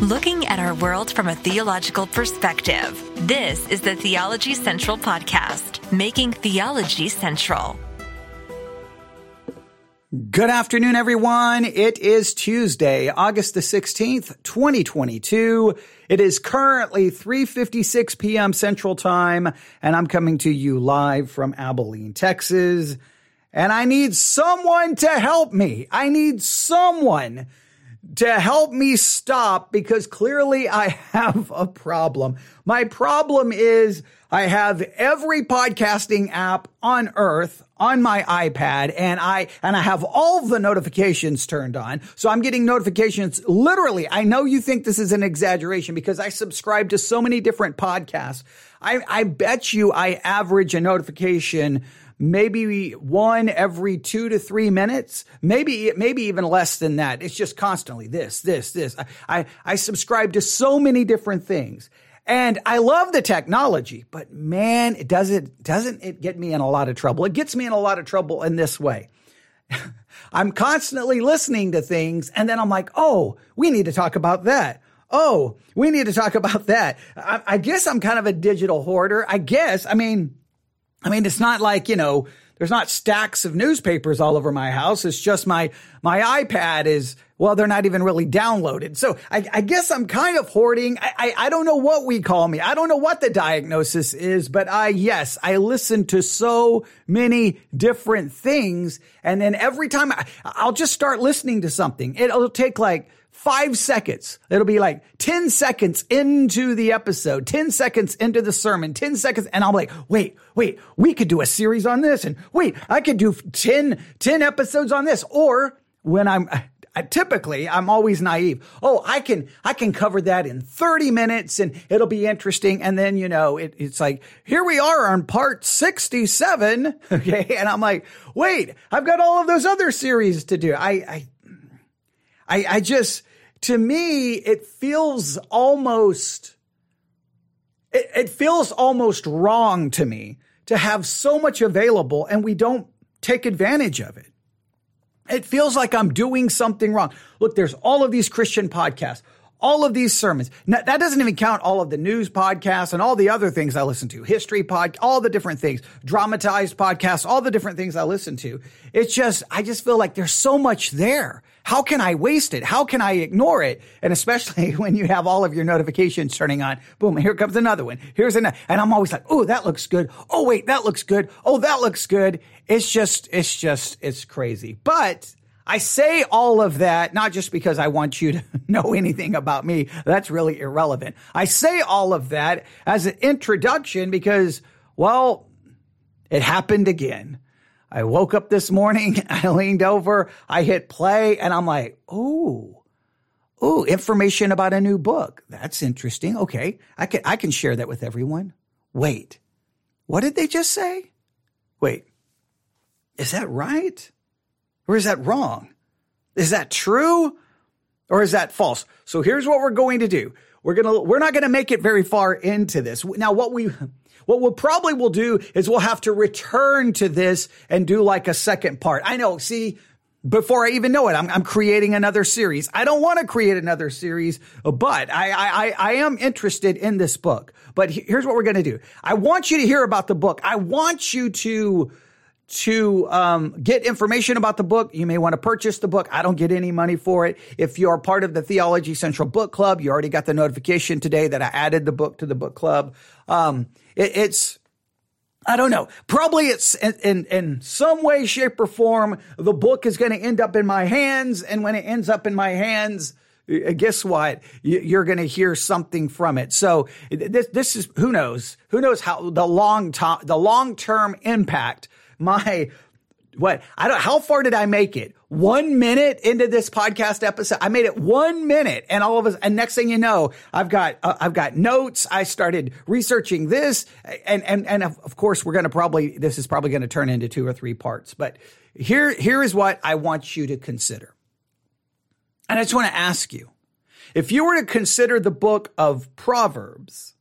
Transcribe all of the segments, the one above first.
looking at our world from a theological perspective. This is the Theology Central Podcast, making theology central. Good afternoon, everyone. It is Tuesday, August the 16th, 2022. It is currently 3.56 p.m. Central Time, and I'm coming to you live from Abilene, Texas. And I need someone to help me. I need someone to help me stop because clearly I have a problem. My problem is I have every podcasting app on earth on my iPad and I, and I have all the notifications turned on. So I'm getting notifications literally. I know you think this is an exaggeration because I subscribe to so many different podcasts. I, I bet you I average a notification maybe one every two to three minutes, maybe, maybe even less than that. It's just constantly this, this, this. I, I, I subscribe to so many different things. And I love the technology, but man, it doesn't, doesn't it get me in a lot of trouble? It gets me in a lot of trouble in this way. I'm constantly listening to things and then I'm like, oh, we need to talk about that. Oh, we need to talk about that. I, I guess I'm kind of a digital hoarder. I guess. I mean, I mean, it's not like, you know, there's not stacks of newspapers all over my house. It's just my, my iPad is, well, they're not even really downloaded. So I, I guess I'm kind of hoarding. I, I, I, don't know what we call me. I don't know what the diagnosis is, but I, yes, I listen to so many different things. And then every time I, I'll just start listening to something, it'll take like five seconds. It'll be like 10 seconds into the episode, 10 seconds into the sermon, 10 seconds. And I'm like, wait, wait, we could do a series on this. And wait, I could do 10, 10 episodes on this. Or when I'm, I, typically I'm always naive. Oh, I can, I can cover that in 30 minutes and it'll be interesting. And then, you know, it, it's like, here we are on part 67. Okay. And I'm like, wait, I've got all of those other series to do. I, I, I, I just, to me, it feels almost, it, it feels almost wrong to me to have so much available and we don't take advantage of it. It feels like I'm doing something wrong. Look, there's all of these Christian podcasts, all of these sermons. Now, that doesn't even count all of the news podcasts and all the other things I listen to, history pod, all the different things, dramatized podcasts, all the different things I listen to. It's just, I just feel like there's so much there. How can I waste it? How can I ignore it? And especially when you have all of your notifications turning on, boom, here comes another one. Here's another. And I'm always like, oh, that looks good. Oh, wait, that looks good. Oh, that looks good. It's just, it's just, it's crazy. But I say all of that not just because I want you to know anything about me. That's really irrelevant. I say all of that as an introduction because, well, it happened again. I woke up this morning, I leaned over, I hit play, and I'm like, ooh, ooh, information about a new book. That's interesting. Okay. I can, I can share that with everyone. Wait, what did they just say? Wait, is that right? Or is that wrong? Is that true? Or is that false? So here's what we're going to do. We're going to, we're not going to make it very far into this. Now, what we, what we'll probably will do is we'll have to return to this and do like a second part. I know. See, before I even know it, I'm, I'm creating another series. I don't want to create another series, but I, I, I am interested in this book. But here's what we're going to do. I want you to hear about the book. I want you to, to um, get information about the book, you may want to purchase the book. I don't get any money for it. If you're part of the Theology Central Book Club, you already got the notification today that I added the book to the book club. Um, it, it's I don't know. Probably it's in, in, in, some way, shape, or form, the book is going to end up in my hands. And when it ends up in my hands, uh, guess what? You're going to hear something from it. So this, this is, who knows? Who knows how the long time, the long term impact my what I don't how far did I make it? One minute into this podcast episode, I made it one minute, and all of us, and next thing you know, I've got uh, I've got notes. I started researching this, and and and of course, we're going to probably this is probably going to turn into two or three parts. But here here is what I want you to consider, and I just want to ask you, if you were to consider the book of Proverbs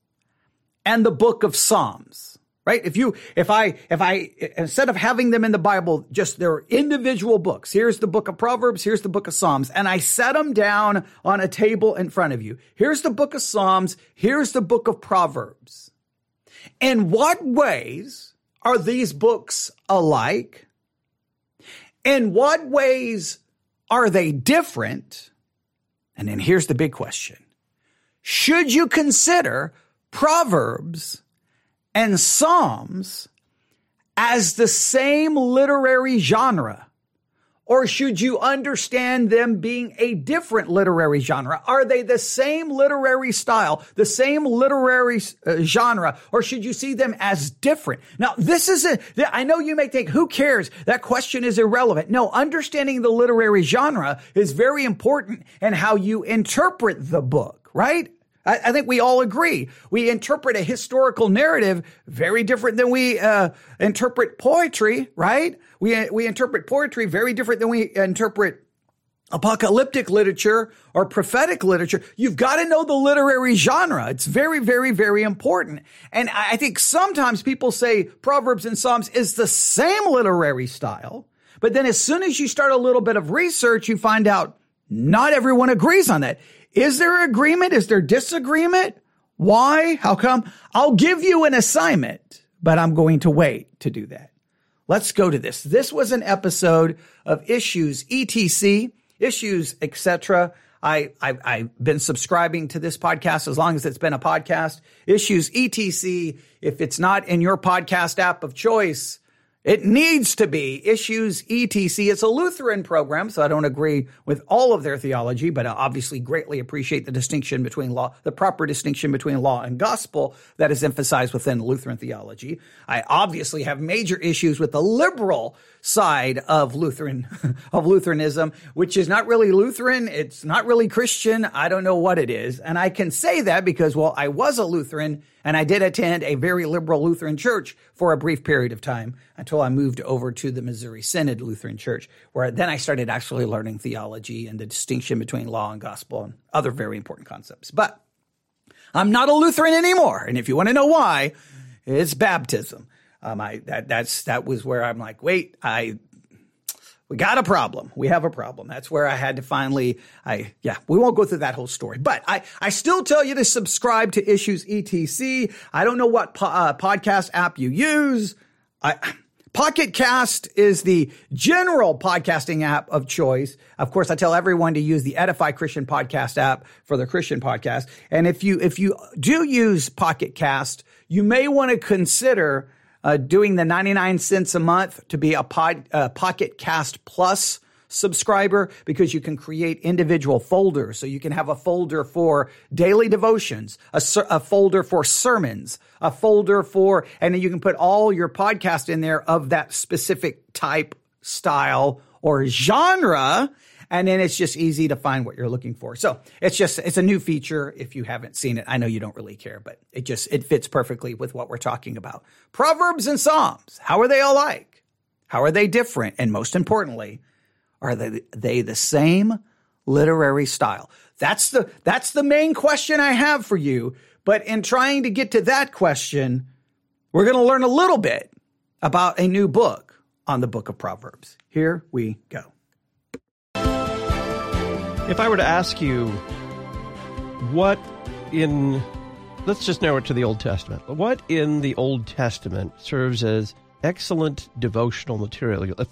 and the book of Psalms right? If you, if I, if I, instead of having them in the Bible, just their individual books, here's the book of Proverbs, here's the book of Psalms, and I set them down on a table in front of you. Here's the book of Psalms, here's the book of Proverbs. In what ways are these books alike? In what ways are they different? And then here's the big question. Should you consider Proverbs and Psalms as the same literary genre? Or should you understand them being a different literary genre? Are they the same literary style, the same literary uh, genre, or should you see them as different? Now, this is a, I know you may think, who cares? That question is irrelevant. No, understanding the literary genre is very important in how you interpret the book, right? I, I, think we all agree. We interpret a historical narrative very different than we uh, interpret poetry, right? We we interpret poetry very different than we interpret apocalyptic literature or prophetic literature. You've got to know the literary genre. It's very, very, very important. And I think sometimes people say Proverbs and Psalms is the same literary style, but then as soon as you start a little bit of research, you find out not everyone agrees on that. Is there agreement? Is there disagreement? Why? How come? I'll give you an assignment, but I'm going to wait to do that. Let's go to this. This was an episode of Issues ETC, Issues, etc. I, I, I've been subscribing to this podcast as long as it's been a podcast. Issues ETC. If it's not in your podcast app of choice, it needs to be issues etc. It's a Lutheran program, so I don't agree with all of their theology, but I obviously greatly appreciate the distinction between law, the proper distinction between law and gospel that is emphasized within Lutheran theology. I obviously have major issues with the liberal side of Lutheran, of Lutheranism, which is not really Lutheran. It's not really Christian. I don't know what it is. And I can say that because, well, I was a Lutheran and I did attend a very liberal Lutheran church for a brief period of time until I moved over to the Missouri Synod Lutheran Church, where then I started actually learning theology and the distinction between law and gospel and other very important concepts. But I'm not a Lutheran anymore. And if you want to know why, it's baptism. Um, I, that, that's, that was where I'm like, wait, I, we got a problem. We have a problem. That's where I had to finally, I, yeah, we won't go through that whole story, but I, I still tell you to subscribe to Issues ETC. I don't know what po- uh, podcast app you use. I, Pocket Cast is the general podcasting app of choice. Of course, I tell everyone to use the Edify Christian Podcast app for the Christian podcast. And if you, if you do use Pocket Cast, you may want to consider uh, doing the 99 cents a month to be a pod, uh, Pocket Cast Plus subscriber because you can create individual folders. So you can have a folder for daily devotions, a, a, folder for sermons, a folder for, and then you can put all your podcast in there of that specific type, style, or genre and then it's just easy to find what you're looking for. So it's just it's a new feature. If you haven't seen it, I know you don't really care, but it just it fits perfectly with what we're talking about. Proverbs and Psalms. How are they alike? How are they different? And most importantly, are they they the same literary style? That's the that's the main question I have for you. But in trying to get to that question, we're going to learn a little bit about a new book on the book of Proverbs. Here we go. If I were to ask you what in, let's just narrow it to the Old Testament. What in the Old Testament serves as excellent devotional material?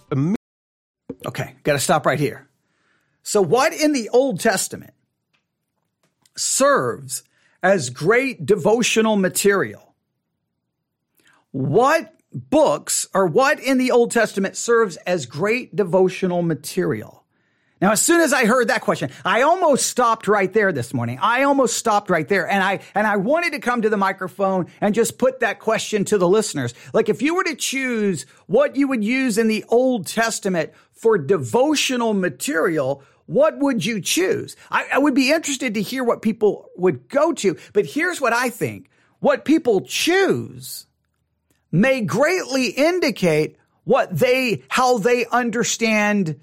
Okay, got to stop right here. So, what in the Old Testament serves as great devotional material? What books or what in the Old Testament serves as great devotional material? Now, as soon as I heard that question, I almost stopped right there this morning. I almost stopped right there. And I, and I wanted to come to the microphone and just put that question to the listeners. Like if you were to choose what you would use in the Old Testament for devotional material, what would you choose? I, I would be interested to hear what people would go to. But here's what I think. What people choose may greatly indicate what they, how they understand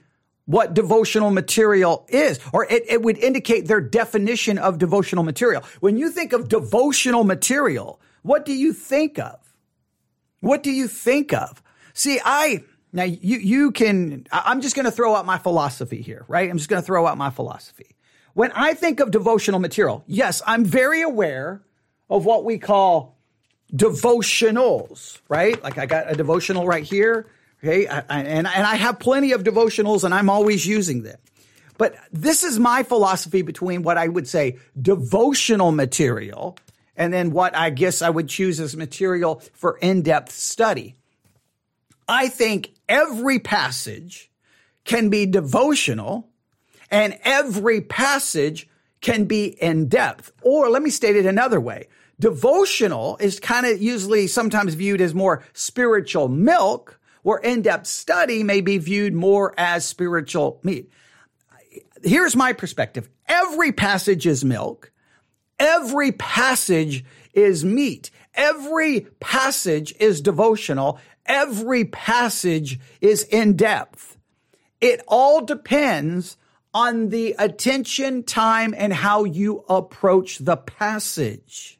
what devotional material is, or it, it would indicate their definition of devotional material. When you think of devotional material, what do you think of? What do you think of? See, I, now you, you can, I'm just going to throw out my philosophy here, right? I'm just going to throw out my philosophy. When I think of devotional material, yes, I'm very aware of what we call devotionals, right? Like I got a devotional right here. Okay. I, I, and, and I have plenty of devotionals and I'm always using them. But this is my philosophy between what I would say devotional material and then what I guess I would choose as material for in depth study. I think every passage can be devotional and every passage can be in depth. Or let me state it another way. Devotional is kind of usually sometimes viewed as more spiritual milk, where in-depth study may be viewed more as spiritual meat. Here's my perspective. Every passage is milk. Every passage is meat. Every passage is devotional. Every passage is in depth. It all depends on the attention, time, and how you approach the passage.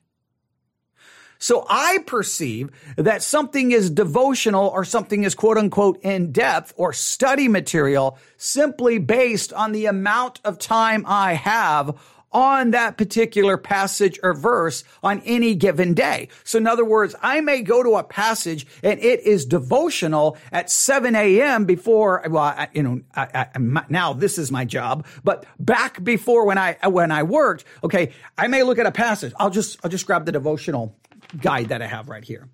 So I perceive that something is devotional or something is quote unquote in depth or study material simply based on the amount of time I have on that particular passage or verse on any given day. So in other words, I may go to a passage and it is devotional at 7 a.m. before, well, I, you know, I, I, now this is my job, but back before when I, when I worked, okay, I may look at a passage. I'll just, I'll just grab the devotional guide that I have right here.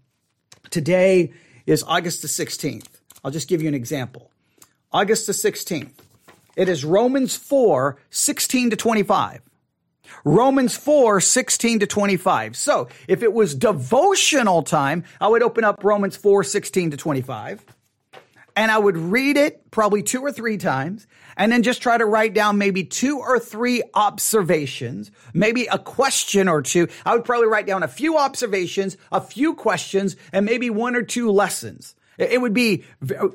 Today is August the 16th. I'll just give you an example. August the 16th. It is Romans 4, 16 to 25. Romans 4, 16 to 25. So if it was devotional time, I would open up Romans 4, 16 to 25 and I would read it probably two or three times and then just try to write down maybe two or three observations, maybe a question or two. I would probably write down a few observations, a few questions, and maybe one or two lessons. It would be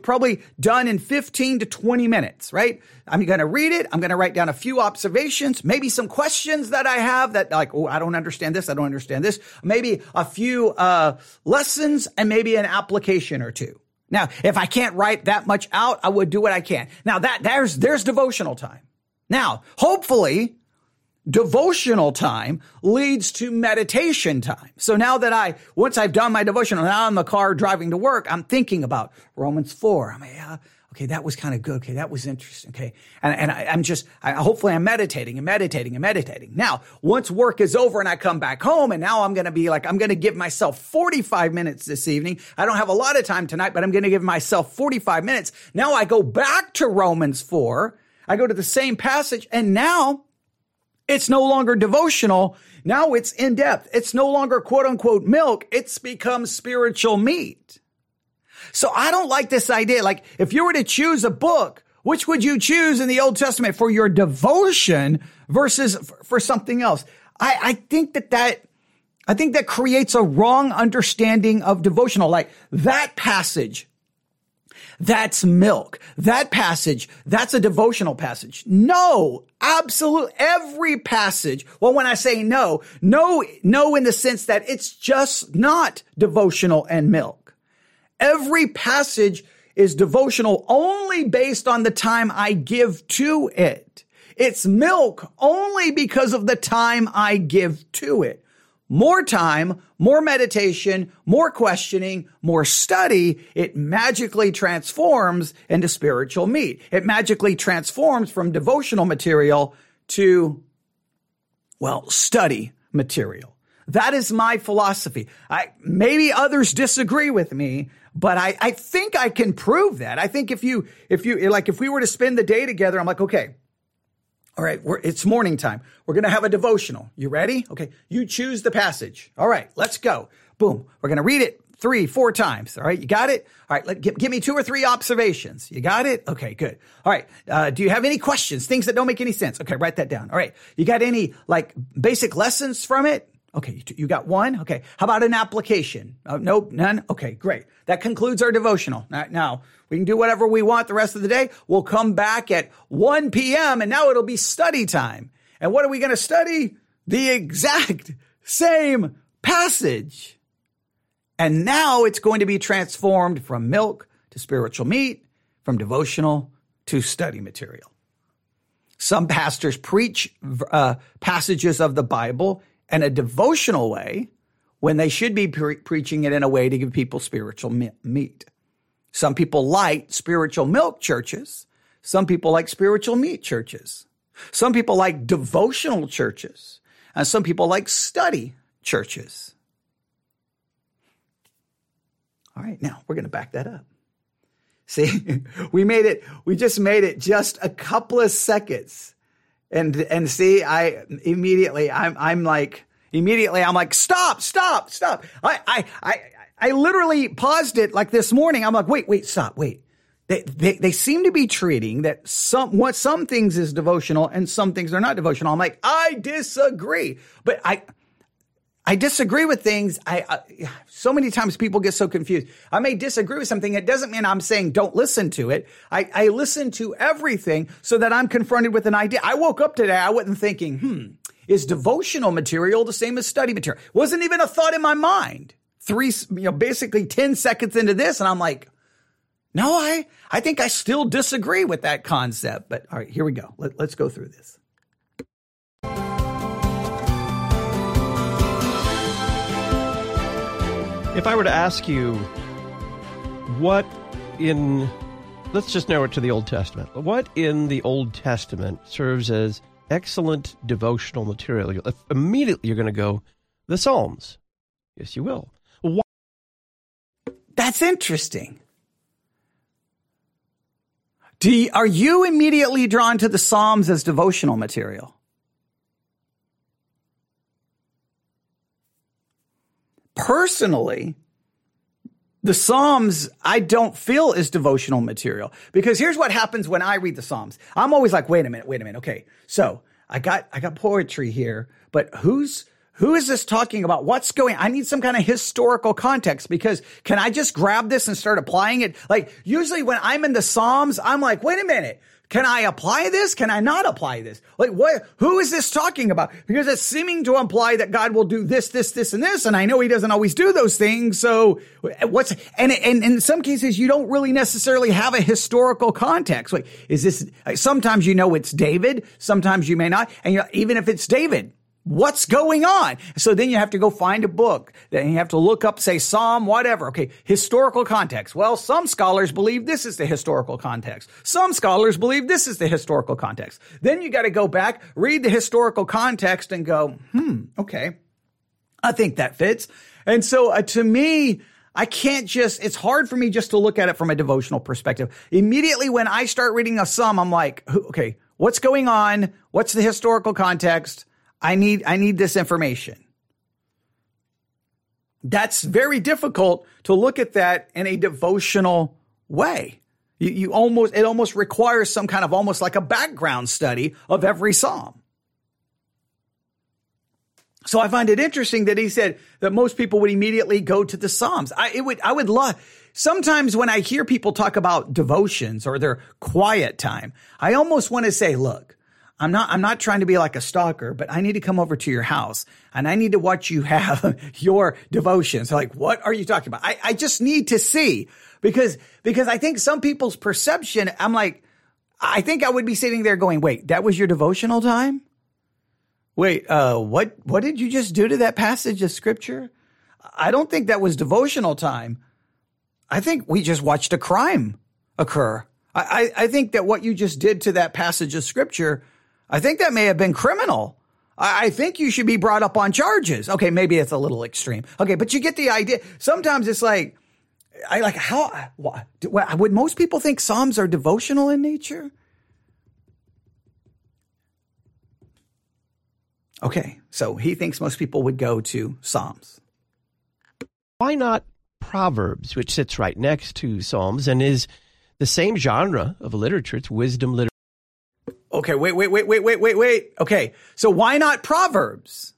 probably done in 15 to 20 minutes, right? I'm going to read it. I'm going to write down a few observations, maybe some questions that I have that like, oh, I don't understand this. I don't understand this. Maybe a few uh, lessons and maybe an application or two. Now, if I can't write that much out, I would do what I can. Now that there's there's devotional time. Now, hopefully, devotional time leads to meditation time. So now that I once I've done my devotional, now I'm in the car driving to work, I'm thinking about Romans 4. I'm yeah, okay, that was kind of good. Okay, that was interesting. Okay. And, and I, am just, I, hopefully I'm meditating and meditating and meditating. Now, once work is over and I come back home and now I'm going to be like, I'm going to give myself 45 minutes this evening. I don't have a lot of time tonight, but I'm going to give myself 45 minutes. Now I go back to Romans 4. I go to the same passage and now it's no longer devotional. Now it's in depth. It's no longer quote unquote milk. It's become spiritual meat. So I don't like this idea. Like, if you were to choose a book, which would you choose in the Old Testament for your devotion versus for something else? I, I think that that, I think that creates a wrong understanding of devotional. Like that passage, that's milk. That passage, that's a devotional passage. No, absolute every passage. Well, when I say no, no, no in the sense that it's just not devotional and milk. Every passage is devotional only based on the time I give to it. It's milk only because of the time I give to it. More time, more meditation, more questioning, more study, it magically transforms into spiritual meat. It magically transforms from devotional material to, well, study material. That is my philosophy. I, maybe others disagree with me, but I, I think I can prove that. I think if you, if you, like, if we were to spend the day together, I'm like, okay, all right, it's morning time. We're to have a devotional. You ready? Okay. You choose the passage. All right, let's go. Boom. We're to read it three, four times. All right. You got it? All right. Let, give, give me two or three observations. You got it? Okay, good. All right. Uh, do you have any questions? Things that don't make any sense? Okay. Write that down. All right. You got any like basic lessons from it? Okay, you got one. Okay, how about an application? Uh, nope, none. Okay, great. That concludes our devotional. Now we can do whatever we want the rest of the day. We'll come back at 1 p.m. and now it'll be study time. And what are we going to study? The exact same passage. And now it's going to be transformed from milk to spiritual meat, from devotional to study material. Some pastors preach uh, passages of the Bible in a devotional way when they should be pre- preaching it in a way to give people spiritual meat. Some people like spiritual milk churches. Some people like spiritual meat churches. Some people like devotional churches. And some people like study churches. All right, now we're going to back that up. See, we made it, we just made it just a couple of seconds. And, and see, I immediately, I'm, I'm like, immediately, I'm like, stop, stop, stop. I, I, I, I literally paused it like this morning. I'm like, wait, wait, stop, wait. They, they, they seem to be treating that some, what some things is devotional and some things are not devotional. I'm like, I disagree. But I, I disagree with things. I, I, so many times people get so confused. I may disagree with something. It doesn't mean I'm saying don't listen to it. I, I listen to everything so that I'm confronted with an idea. I woke up today. I wasn't thinking, hmm, is devotional material the same as study material? Wasn't even a thought in my mind three, you know, basically 10 seconds into this. And I'm like, no, I, I think I still disagree with that concept. But all right, here we go. Let, let's go through this. If I were to ask you what in, let's just narrow it to the Old Testament, what in the Old Testament serves as excellent devotional material? Immediately you're going to go, the Psalms. Yes, you will. Why? That's interesting. You, are you immediately drawn to the Psalms as devotional material? Personally, the Psalms I don't feel is devotional material because here's what happens when I read the Psalms. I'm always like, wait a minute, wait a minute. Okay. So I got, I got poetry here, but who's, who is this talking about? What's going? I need some kind of historical context because can I just grab this and start applying it? Like usually when I'm in the Psalms, I'm like, wait a minute. Can I apply this? Can I not apply this? Like what, who is this talking about? Because it's seeming to imply that God will do this, this, this, and this. And I know he doesn't always do those things. So what's, and, and, in some cases, you don't really necessarily have a historical context. Like, is this, sometimes you know it's David. Sometimes you may not. And you even if it's David, What's going on? So then you have to go find a book. Then you have to look up, say Psalm, whatever. Okay. Historical context. Well, some scholars believe this is the historical context. Some scholars believe this is the historical context. Then you got to go back, read the historical context and go, hmm, okay. I think that fits. And so uh, to me, I can't just, it's hard for me just to look at it from a devotional perspective. Immediately when I start reading a psalm, I'm like, okay, what's going on? What's the historical context? I need, I need this information. That's very difficult to look at that in a devotional way. You, you almost, it almost requires some kind of almost like a background study of every Psalm. So I find it interesting that he said that most people would immediately go to the Psalms. I, it would, I would love, sometimes when I hear people talk about devotions or their quiet time, I almost want to say, look, I'm not, I'm not trying to be like a stalker, but I need to come over to your house and I need to watch you have your devotions. Like, what are you talking about? I, I just need to see because, because I think some people's perception, I'm like, I think I would be sitting there going, wait, that was your devotional time? Wait, uh, what, what did you just do to that passage of scripture? I don't think that was devotional time. I think we just watched a crime occur. I, I, I think that what you just did to that passage of scripture I think that may have been criminal. I, I think you should be brought up on charges. Okay, maybe it's a little extreme. Okay, but you get the idea. Sometimes it's like, I like how what, would most people think Psalms are devotional in nature? Okay, so he thinks most people would go to Psalms. Why not Proverbs, which sits right next to Psalms and is the same genre of literature? It's wisdom literature Okay, wait, wait, wait, wait, wait, wait, wait. Okay, so why not Proverbs?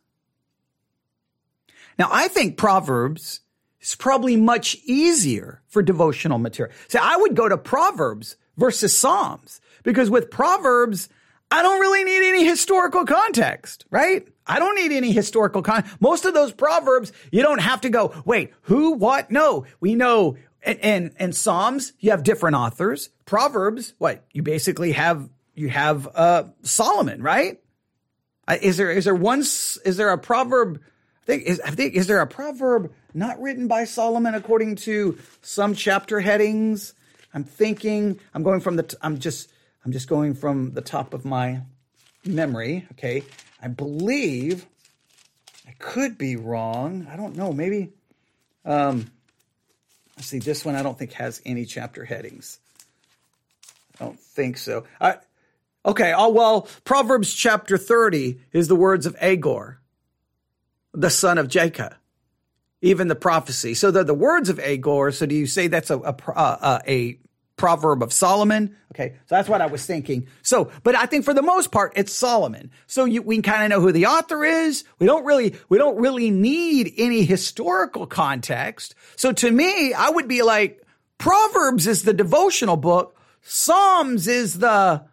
Now, I think Proverbs is probably much easier for devotional material. See, I would go to Proverbs versus Psalms because with Proverbs, I don't really need any historical context, right? I don't need any historical con. Most of those proverbs, you don't have to go, wait, who, what? No, we know. And, and, and Psalms, you have different authors. Proverbs, what? You basically have, you have, uh, Solomon, right? Uh, is there, is there one, is there a proverb? I think, is, I think, is there a proverb not written by Solomon according to some chapter headings? I'm thinking, I'm going from the, t- I'm just, I'm just going from the top of my memory. Okay. I believe I could be wrong. I don't know. Maybe, um, see, this one I don't think has any chapter headings. I don't think so. I, okay. Oh, well, Proverbs chapter 30 is the words of Agur, the son of Jakeh even the prophecy. So they're the words of Agur. So do you say that's a, a, a, uh, uh, a proverb of Solomon. Okay, so that's what I was thinking. So, but I think for the most part, it's Solomon. So you, we kind of know who the author is. We don't really, we don't really need any historical context. So to me, I would be like, Proverbs is the devotional book. Psalms is the,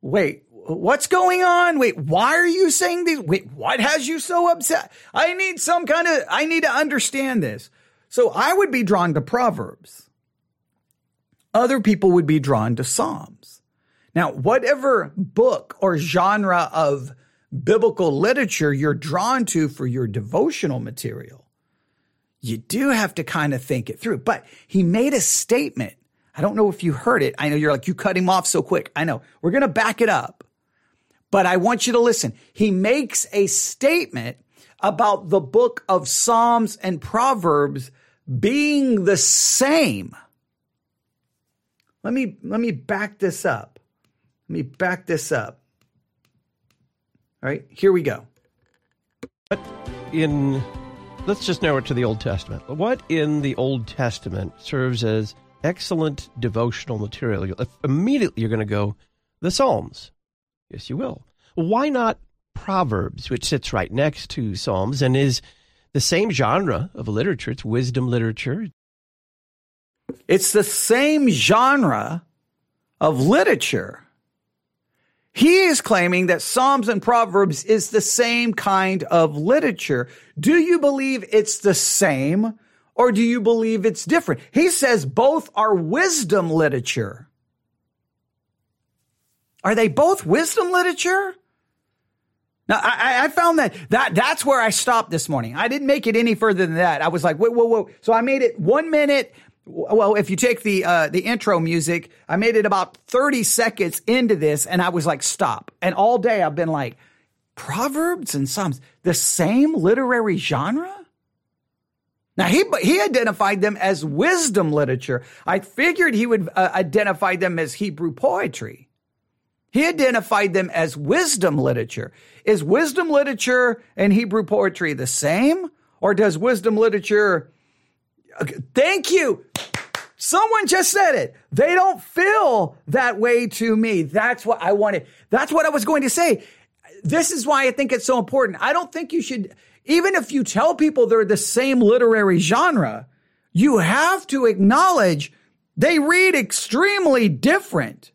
wait, what's going on? Wait, why are you saying these? Wait, what has you so upset? I need some kind of, I need to understand this. So I would be drawn to Proverbs. Other people would be drawn to Psalms. Now, whatever book or genre of biblical literature you're drawn to for your devotional material, you do have to kind of think it through. But he made a statement. I don't know if you heard it. I know you're like, you cut him off so quick. I know. We're going to back it up. But I want you to listen. He makes a statement about the book of Psalms and Proverbs being the same. Let me let me back this up. Let me back this up. All right, here we go. What in let's just narrow it to the Old Testament. What in the Old Testament serves as excellent devotional material? Immediately you're going to go the Psalms. Yes, you will. Why not Proverbs, which sits right next to Psalms and is the same genre of literature? It's wisdom literature. It's the same genre of literature. He is claiming that Psalms and Proverbs is the same kind of literature. Do you believe it's the same or do you believe it's different? He says both are wisdom literature. Are they both wisdom literature? Now, I, I, found that, that that's where I stopped this morning. I didn't make it any further than that. I was like, whoa, whoa, whoa. So I made it one minute well, if you take the uh, the intro music, I made it about 30 seconds into this, and I was like, stop. And all day I've been like, Proverbs and Psalms, the same literary genre? Now he he identified them as wisdom literature. I figured he would uh, identify them as Hebrew poetry. He identified them as wisdom literature. Is wisdom literature and Hebrew poetry the same, or does wisdom literature Thank you. Someone just said it. They don't feel that way to me. That's what I wanted. That's what I was going to say. This is why I think it's so important. I don't think you should, even if you tell people they're the same literary genre, you have to acknowledge they read extremely different.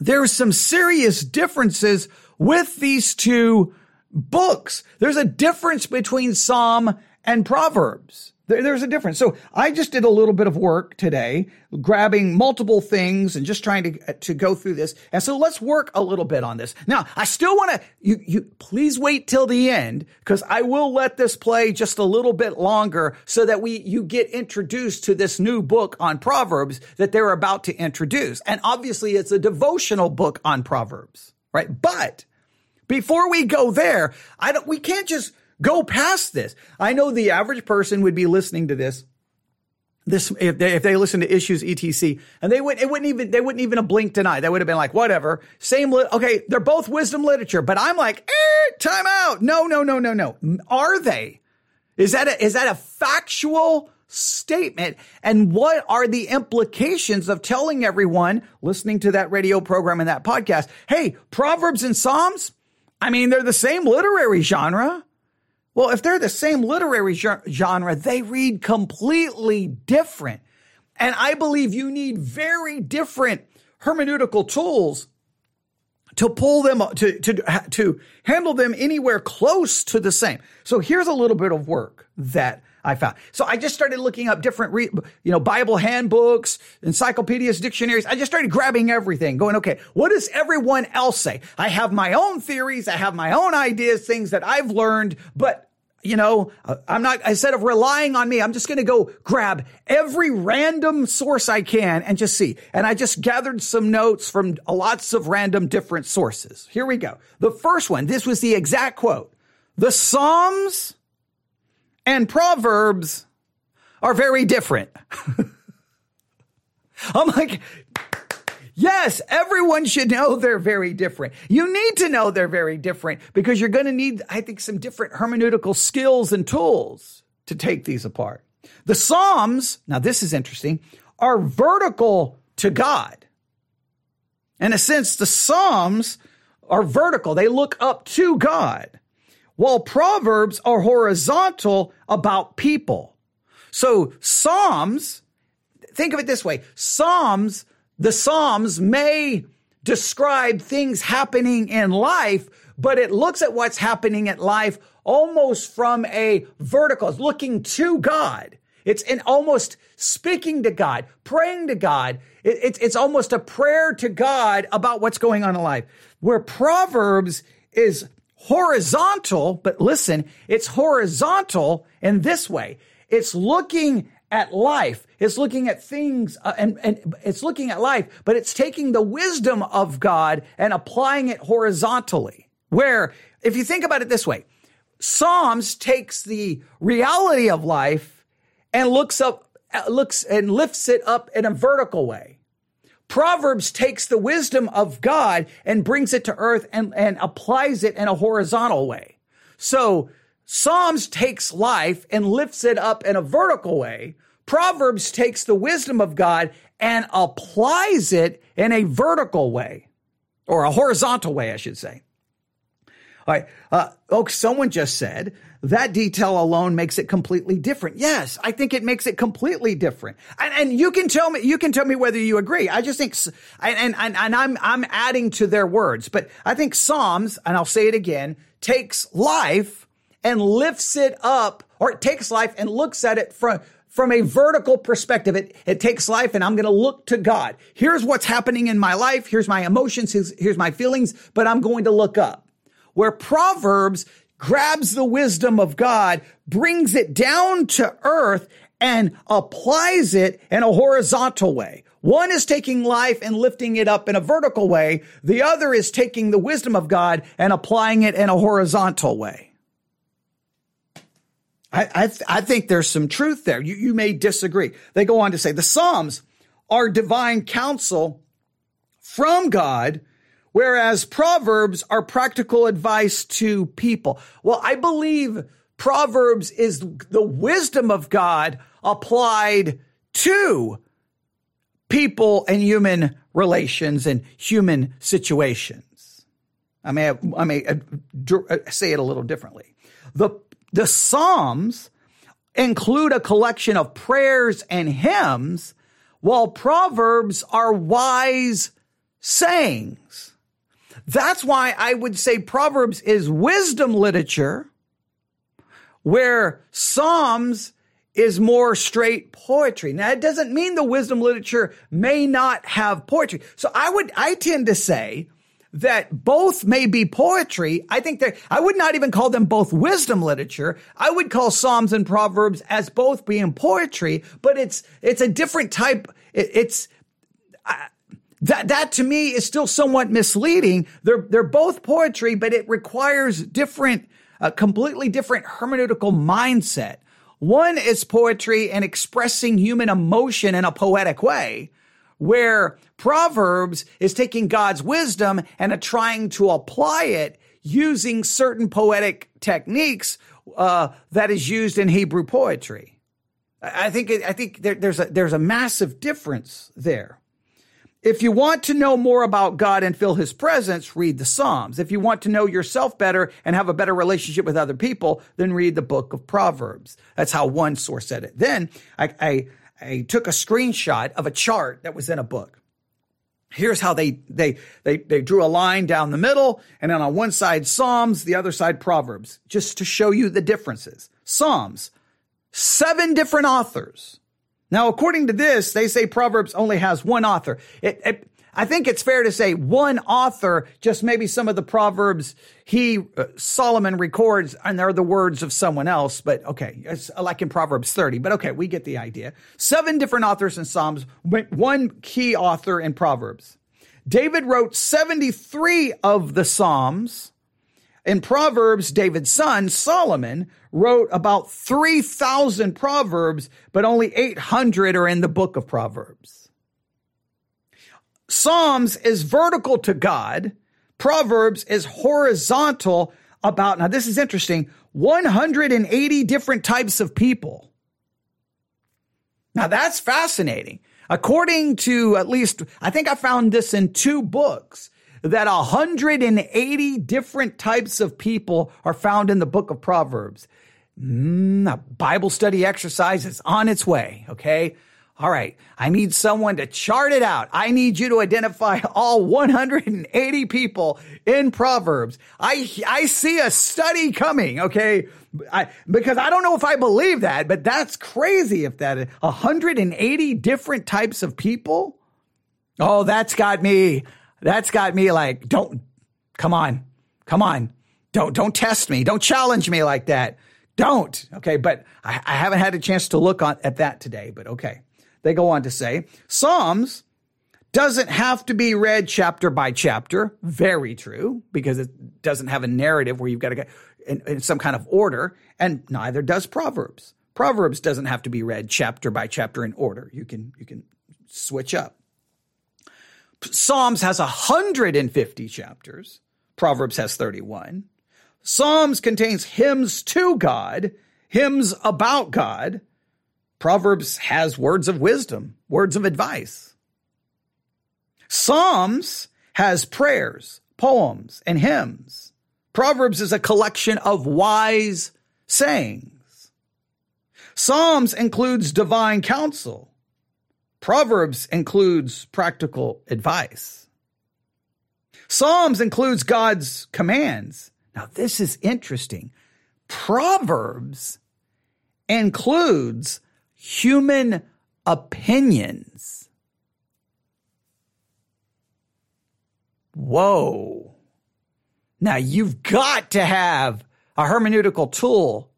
There's some serious differences with these two books. There's a difference between Psalm and Proverbs. There, there's a difference. So I just did a little bit of work today, grabbing multiple things and just trying to, uh, to go through this. And so let's work a little bit on this. Now, I still want to, you, you, please wait till the end because I will let this play just a little bit longer so that we, you get introduced to this new book on Proverbs that they're about to introduce. And obviously it's a devotional book on Proverbs, right? But before we go there, I don't, we can't just, Go past this. I know the average person would be listening to this. This, if they, if they listen to issues etc and they would it wouldn't even they wouldn't even have blinked an eye. They would have been like whatever. Same okay they're both wisdom literature but I'm like eh, time out. No no no no no. Are they? Is that a, is that a factual statement? And what are the implications of telling everyone listening to that radio program and that podcast hey proverbs and psalms I mean they're the same literary genre well, if they're the same literary genre, they read completely different. And I believe you need very different hermeneutical tools to pull them to to to handle them anywhere close to the same. So here's a little bit of work that I found. So I just started looking up different, re, you know, Bible handbooks, encyclopedias, dictionaries. I just started grabbing everything, going, okay, what does everyone else say? I have my own theories. I have my own ideas, things that I've learned, but you know, uh, I'm not, instead of relying on me, I'm just going to go grab every random source I can and just see. And I just gathered some notes from lots of random different sources. Here we go. The first one, this was the exact quote. The Psalms and Proverbs are very different. I'm like, Yes, everyone should know they're very different. You need to know they're very different because you're going to need, I think, some different hermeneutical skills and tools to take these apart. The Psalms, now this is interesting, are vertical to God. In a sense, the Psalms are vertical. They look up to God, while Proverbs are horizontal about people. So Psalms, think of it this way. Psalms the Psalms may describe things happening in life, but it looks at what's happening at life almost from a vertical, it's looking to God. It's almost speaking to God, praying to God. It, it's, it's almost a prayer to God about what's going on in life. Where Proverbs is horizontal, but listen, it's horizontal in this way. It's looking at life. It's looking at things uh, and, and it's looking at life, but it's taking the wisdom of God and applying it horizontally. Where, if you think about it this way, Psalms takes the reality of life and looks up, uh, looks and lifts it up in a vertical way. Proverbs takes the wisdom of God and brings it to earth and, and applies it in a horizontal way. So Psalms takes life and lifts it up in a vertical way. Proverbs takes the wisdom of God and applies it in a vertical way or a horizontal way, I should say. All right. Uh, oh, someone just said that detail alone makes it completely different. Yes, I think it makes it completely different. And, and you can tell me, you can tell me whether you agree. I just think, and, and, and I'm, I'm adding to their words, but I think Psalms, and I'll say it again, takes life and lifts it up, or it takes life and looks at it from, from a vertical perspective. It, it takes life and I'm going to look to God. Here's what's happening in my life. Here's my emotions. Here's, here's my feelings, but I'm going to look up. Where Proverbs grabs the wisdom of God, brings it down to earth and applies it in a horizontal way. One is taking life and lifting it up in a vertical way. The other is taking the wisdom of God and applying it in a horizontal way. I, I, th- I, think there's some truth there. You, you may disagree. They go on to say the Psalms are divine counsel from God, whereas Proverbs are practical advice to people. Well, I believe Proverbs is the wisdom of God applied to people and human relations and human situations. I may, I may uh, uh, say it a little differently. The the Psalms include a collection of prayers and hymns, while Proverbs are wise sayings. That's why I would say Proverbs is wisdom literature, where Psalms is more straight poetry. Now, it doesn't mean the wisdom literature may not have poetry. So I would, I tend to say that both may be poetry. I think that I would not even call them both wisdom literature. I would call Psalms and Proverbs as both being poetry, but it's, it's a different type. It, it's, uh, that, that to me is still somewhat misleading. They're, they're both poetry, but it requires different, a completely different hermeneutical mindset. One is poetry and expressing human emotion in a poetic way where Proverbs is taking God's wisdom and trying to apply it using certain poetic techniques uh, that is used in Hebrew poetry. I think I think there, there's a there's a massive difference there. If you want to know more about God and feel His presence, read the Psalms. If you want to know yourself better and have a better relationship with other people, then read the book of Proverbs. That's how one source said it. Then I, I I took a screenshot of a chart that was in a book. Here's how they, they, they, they drew a line down the middle and then on one side Psalms, the other side Proverbs, just to show you the differences. Psalms, seven different authors. Now, according to this, they say Proverbs only has one author. It, it, I think it's fair to say one author, just maybe some of the proverbs he uh, Solomon records, and they're the words of someone else. But okay, it's like in Proverbs 30. But okay, we get the idea. Seven different authors in Psalms, one key author in Proverbs. David wrote 73 of the Psalms. In Proverbs, David's son, Solomon, wrote about 3,000 Proverbs, but only 800 are in the book of Proverbs. Psalms is vertical to God. Proverbs is horizontal about, now this is interesting, 180 different types of people. Now that's fascinating. According to at least, I think I found this in two books that 180 different types of people are found in the book of Proverbs. Mm, a Bible study exercise is on its way. Okay. All right. I need someone to chart it out. I need you to identify all 180 people in Proverbs. I, I see a study coming. Okay. I, because I don't know if I believe that, but that's crazy if that 180 different types of people. Oh, that's got me. That's got me like, don't, come on, come on. Don't, don't test me. Don't challenge me like that. Don't. Okay. But I, I haven't had a chance to look on, at that today, but okay. They go on to say Psalms doesn't have to be read chapter by chapter. Very true, because it doesn't have a narrative where you've got to get in, in, some kind of order, and neither does Proverbs. Proverbs doesn't have to be read chapter by chapter in order. You can you can switch up. Psalms has 150 chapters. Proverbs has 31. Psalms contains hymns to God, hymns about God. Proverbs has words of wisdom, words of advice. Psalms has prayers, poems, and hymns. Proverbs is a collection of wise sayings. Psalms includes divine counsel. Proverbs includes practical advice. Psalms includes God's commands. Now, this is interesting. Proverbs includes human opinions. Whoa. Now you've got to have a hermeneutical tool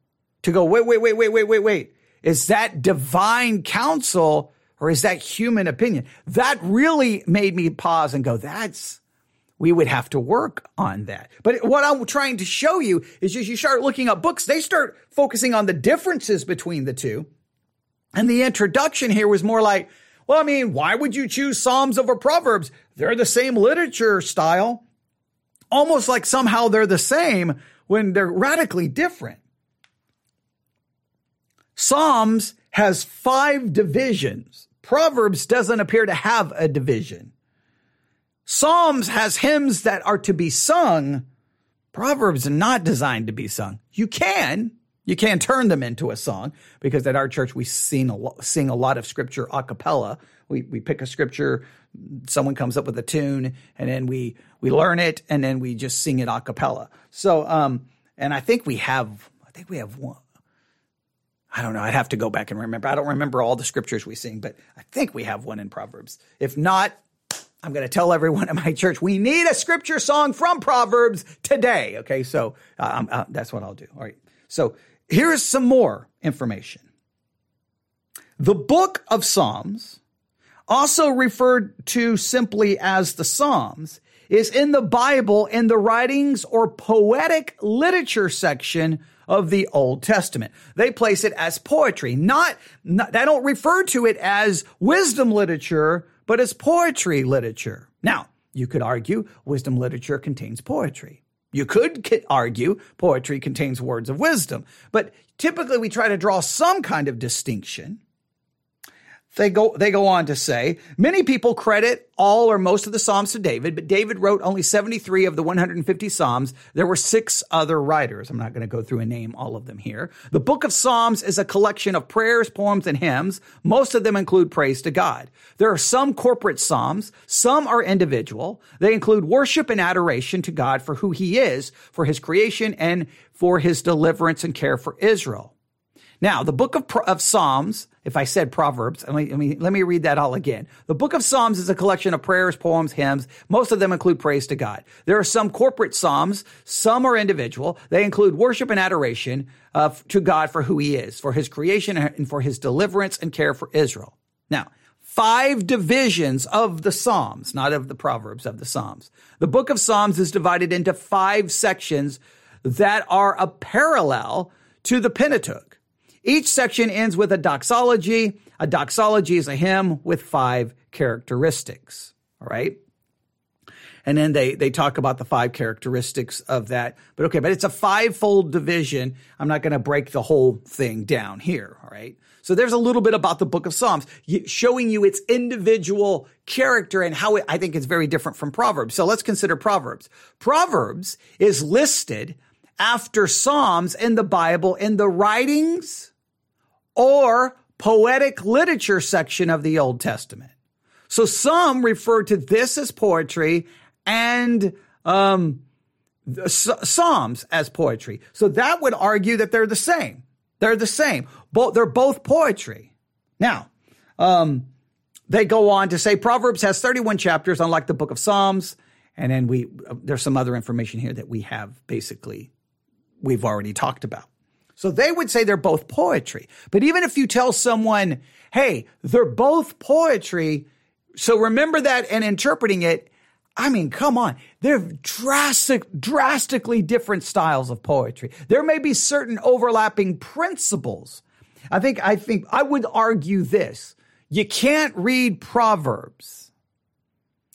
to go, wait, wait, wait, wait, wait, wait, wait. Is that divine counsel or is that human opinion? That really made me pause and go, that's, we would have to work on that. But what I'm trying to show you is as you start looking up books, they start focusing on the differences between the two. And the introduction here was more like, well, I mean, why would you choose Psalms over Proverbs? They're the same literature style. Almost like somehow they're the same when they're radically different. Psalms has five divisions. Proverbs doesn't appear to have a division. Psalms has hymns that are to be sung. Proverbs are not designed to be sung. You can, you can't turn them into a song because at our church we sing a, lo- sing a lot of scripture a cappella. We, we pick a scripture, someone comes up with a tune, and then we, we learn it, and then we just sing it a cappella. So, um, and I think we have, I think we have one. I don't know. I'd have to go back and remember. I don't remember all the scriptures we sing, but I think we have one in Proverbs. If not, I'm going to tell everyone at my church we need a scripture song from Proverbs today. Okay, so uh, uh, that's what I'll do. All right. So Here's some more information. The book of Psalms, also referred to simply as the Psalms, is in the Bible in the writings or poetic literature section of the Old Testament. They place it as poetry, not, not, they don't refer to it as wisdom literature, but as poetry literature. Now, you could argue wisdom literature contains poetry. You could argue poetry contains words of wisdom, but typically we try to draw some kind of distinction. They go they go on to say many people credit all or most of the psalms to david but david wrote only 73 of the 150 psalms. There were six other writers. I'm not going to go through and name all of them here. The book of psalms is a collection of prayers poems and hymns. Most of them include praise to god. There are some corporate psalms. Some are individual. They include worship and adoration to god for who he is for his creation and for his deliverance and care for israel now, the book of, of Psalms, if I said Proverbs, let me, let, me, let me read that all again. The book of Psalms is a collection of prayers, poems, hymns. Most of them include praise to God. There are some corporate Psalms. Some are individual. They include worship and adoration uh, to God for who he is, for his creation and for his deliverance and care for Israel. Now, five divisions of the Psalms, not of the Proverbs, of the Psalms. The book of Psalms is divided into five sections that are a parallel to the Pentateuch. Each section ends with a doxology. A doxology is a hymn with five characteristics. All right. And then they, they talk about the five characteristics of that. But okay, but it's a five-fold division. I'm not going to break the whole thing down here. All right. So there's a little bit about the book of Psalms showing you its individual character and how it, I think it's very different from Proverbs. So let's consider Proverbs. Proverbs is listed after Psalms in the Bible in the writings or poetic literature section of the Old Testament. So some refer to this as poetry and um, Psalms as poetry. So that would argue that they're the same. They're the same. Both they're both poetry. Now, um, they go on to say Proverbs has 31 chapters, unlike the book of Psalms. And then we uh, there's some other information here that we have basically we've already talked about. So they would say they're both poetry. But even if you tell someone, hey, they're both poetry, so remember that and interpreting it, I mean, come on. They're drastic, drastically different styles of poetry. There may be certain overlapping principles. I think, I think I would argue this. You can't read Proverbs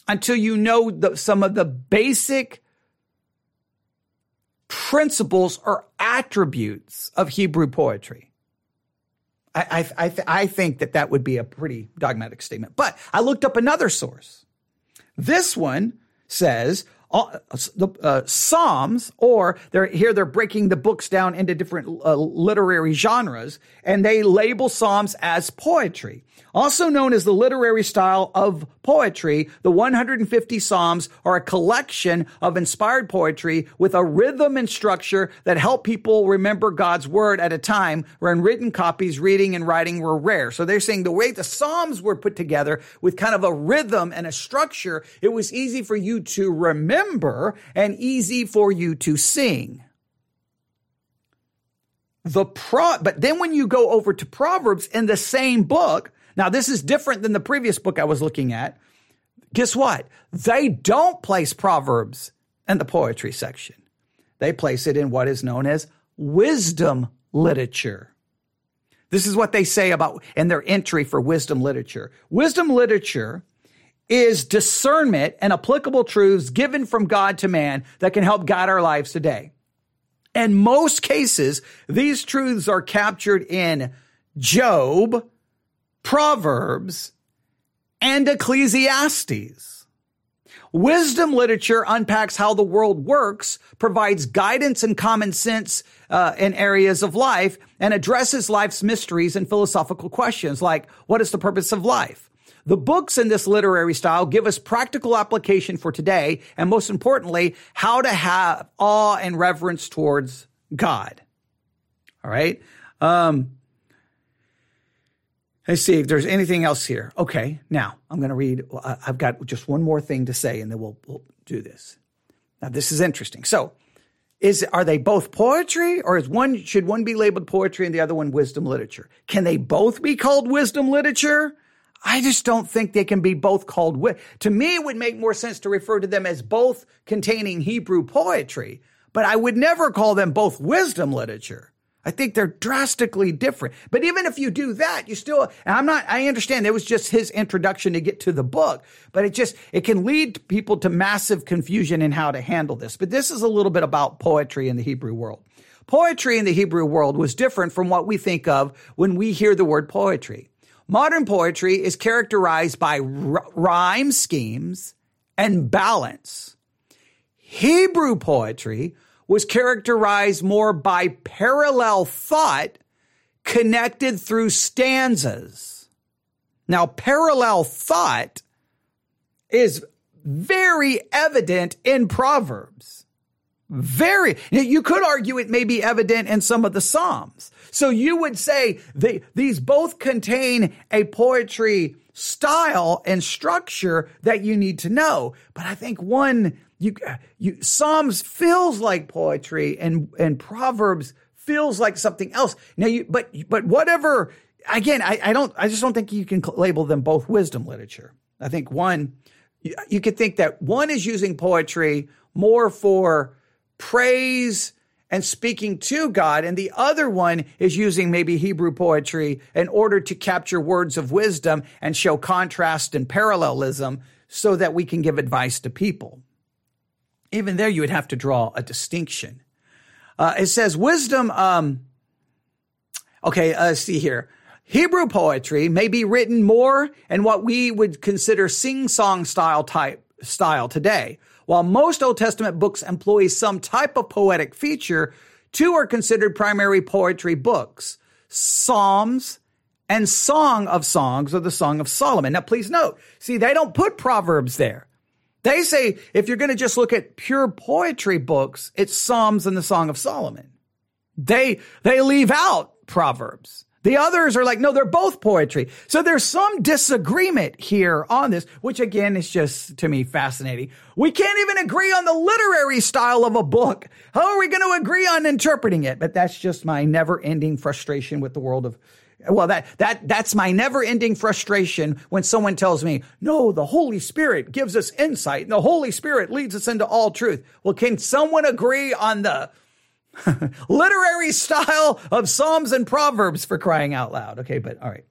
until you know the, some of the basic principles or attributes of Hebrew poetry. I, I, I, th- I think that that would be a pretty dogmatic statement. But I looked up another source. This one says the uh, Psalms, or they're here they're breaking the books down into different uh, literary genres, and they label Psalms as poetry. Also known as the literary style of poetry, the 150 Psalms are a collection of inspired poetry with a rhythm and structure that help people remember God's word at a time when written copies, reading and writing were rare. So they're saying the way the Psalms were put together with kind of a rhythm and a structure, it was easy for you to remember and easy for you to sing. The pro, but then when you go over to Proverbs in the same book, now, this is different than the previous book I was looking at. Guess what? They don't place Proverbs in the poetry section. They place it in what is known as wisdom literature. This is what they say about in their entry for wisdom literature. Wisdom literature is discernment and applicable truths given from God to man that can help guide our lives today. In most cases, these truths are captured in Job, Proverbs, and Ecclesiastes. Wisdom literature unpacks how the world works, provides guidance and common sense uh, in areas of life, and addresses life's mysteries and philosophical questions like what is the purpose of life? The books in this literary style give us practical application for today, and most importantly, how to have awe and reverence towards God. All right. Um, Let's see if there's anything else here. Okay, now I'm going to read. I've got just one more thing to say, and then we'll, we'll do this. Now, this is interesting. So, is are they both poetry, or is one should one be labeled poetry and the other one wisdom literature? Can they both be called wisdom literature? I just don't think they can be both called. Wi- to me, it would make more sense to refer to them as both containing Hebrew poetry, but I would never call them both wisdom literature. I think they're drastically different. But even if you do that, you still, and I'm not, I understand it was just his introduction to get to the book, but it just, it can lead people to massive confusion in how to handle this. But this is a little bit about poetry in the Hebrew world. Poetry in the Hebrew world was different from what we think of when we hear the word poetry. Modern poetry is characterized by r- rhyme schemes and balance. Hebrew poetry was characterized more by parallel thought connected through stanzas. Now, parallel thought is very evident in Proverbs. Very, you could argue it may be evident in some of the Psalms. So you would say they, these both contain a poetry style and structure that you need to know. But I think one, you, you, Psalms feels like poetry and, and Proverbs feels like something else. Now you, but, but whatever, again, I, I don't, I just don't think you can label them both wisdom literature. I think one, you, you could think that one is using poetry more for praise and speaking to God, and the other one is using maybe Hebrew poetry in order to capture words of wisdom and show contrast and parallelism so that we can give advice to people. Even there, you would have to draw a distinction. Uh, it says wisdom. Um, okay, uh, see here. Hebrew poetry may be written more in what we would consider sing-song style type style today. While most Old Testament books employ some type of poetic feature, two are considered primary poetry books. Psalms and Song of Songs or the Song of Solomon. Now please note, see, they don't put Proverbs there. They say if you're going to just look at pure poetry books, it's Psalms and the Song of Solomon. They, they leave out Proverbs. The others are like, no, they're both poetry. So there's some disagreement here on this, which again is just to me fascinating. We can't even agree on the literary style of a book. How are we going to agree on interpreting it? But that's just my never ending frustration with the world of well, that, that, that's my never ending frustration when someone tells me, no, the Holy Spirit gives us insight and the Holy Spirit leads us into all truth. Well, can someone agree on the literary style of Psalms and Proverbs for crying out loud? Okay, but all right.